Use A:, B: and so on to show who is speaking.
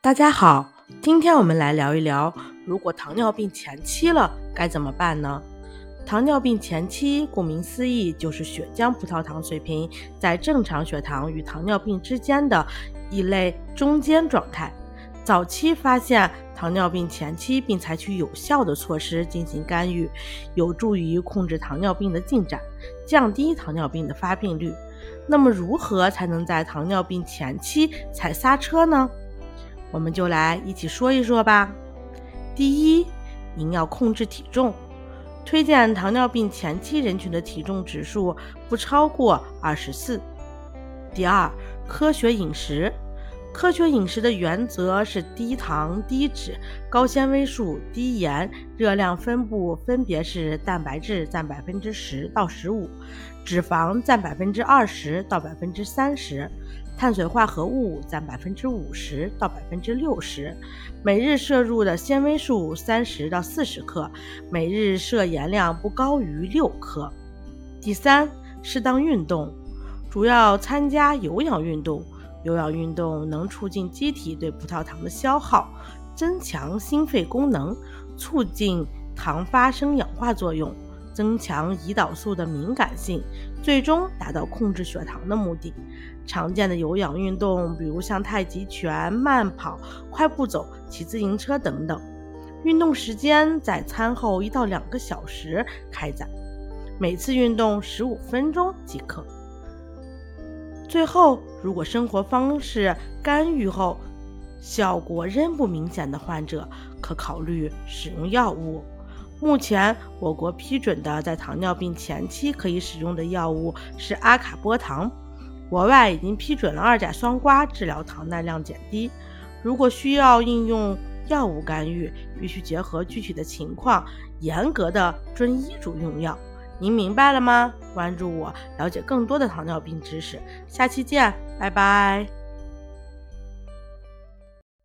A: 大家好，今天我们来聊一聊，如果糖尿病前期了该怎么办呢？糖尿病前期，顾名思义，就是血浆葡萄糖水平在正常血糖与糖尿病之间的一类中间状态。早期发现糖尿病前期，并采取有效的措施进行干预，有助于控制糖尿病的进展，降低糖尿病的发病率。那么，如何才能在糖尿病前期踩刹车呢？我们就来一起说一说吧。第一，您要控制体重，推荐糖尿病前期人群的体重指数不超过二十四。第二，科学饮食。科学饮食的原则是低糖、低脂、高纤维素、低盐，热量分布分别是蛋白质占百分之十到十五，脂肪占百分之二十到百分之三十，碳水化合物占百分之五十到百分之六十，每日摄入的纤维素三十到四十克，每日摄盐量不高于六克。第三，适当运动，主要参加有氧运动。有氧运动能促进机体对葡萄糖的消耗，增强心肺功能，促进糖发生氧化作用，增强胰岛素的敏感性，最终达到控制血糖的目的。常见的有氧运动，比如像太极拳、慢跑、快步走、骑自行车等等。运动时间在餐后一到两个小时开展，每次运动十五分钟即可。最后，如果生活方式干预后效果仍不明显的患者，可考虑使用药物。目前，我国批准的在糖尿病前期可以使用的药物是阿卡波糖，国外已经批准了二甲双胍治疗糖耐量减低。如果需要应用药物干预，必须结合具体的情况，严格的遵医嘱用药。您明白了吗？关注我，了解更多的糖尿病知识。下期见，拜拜。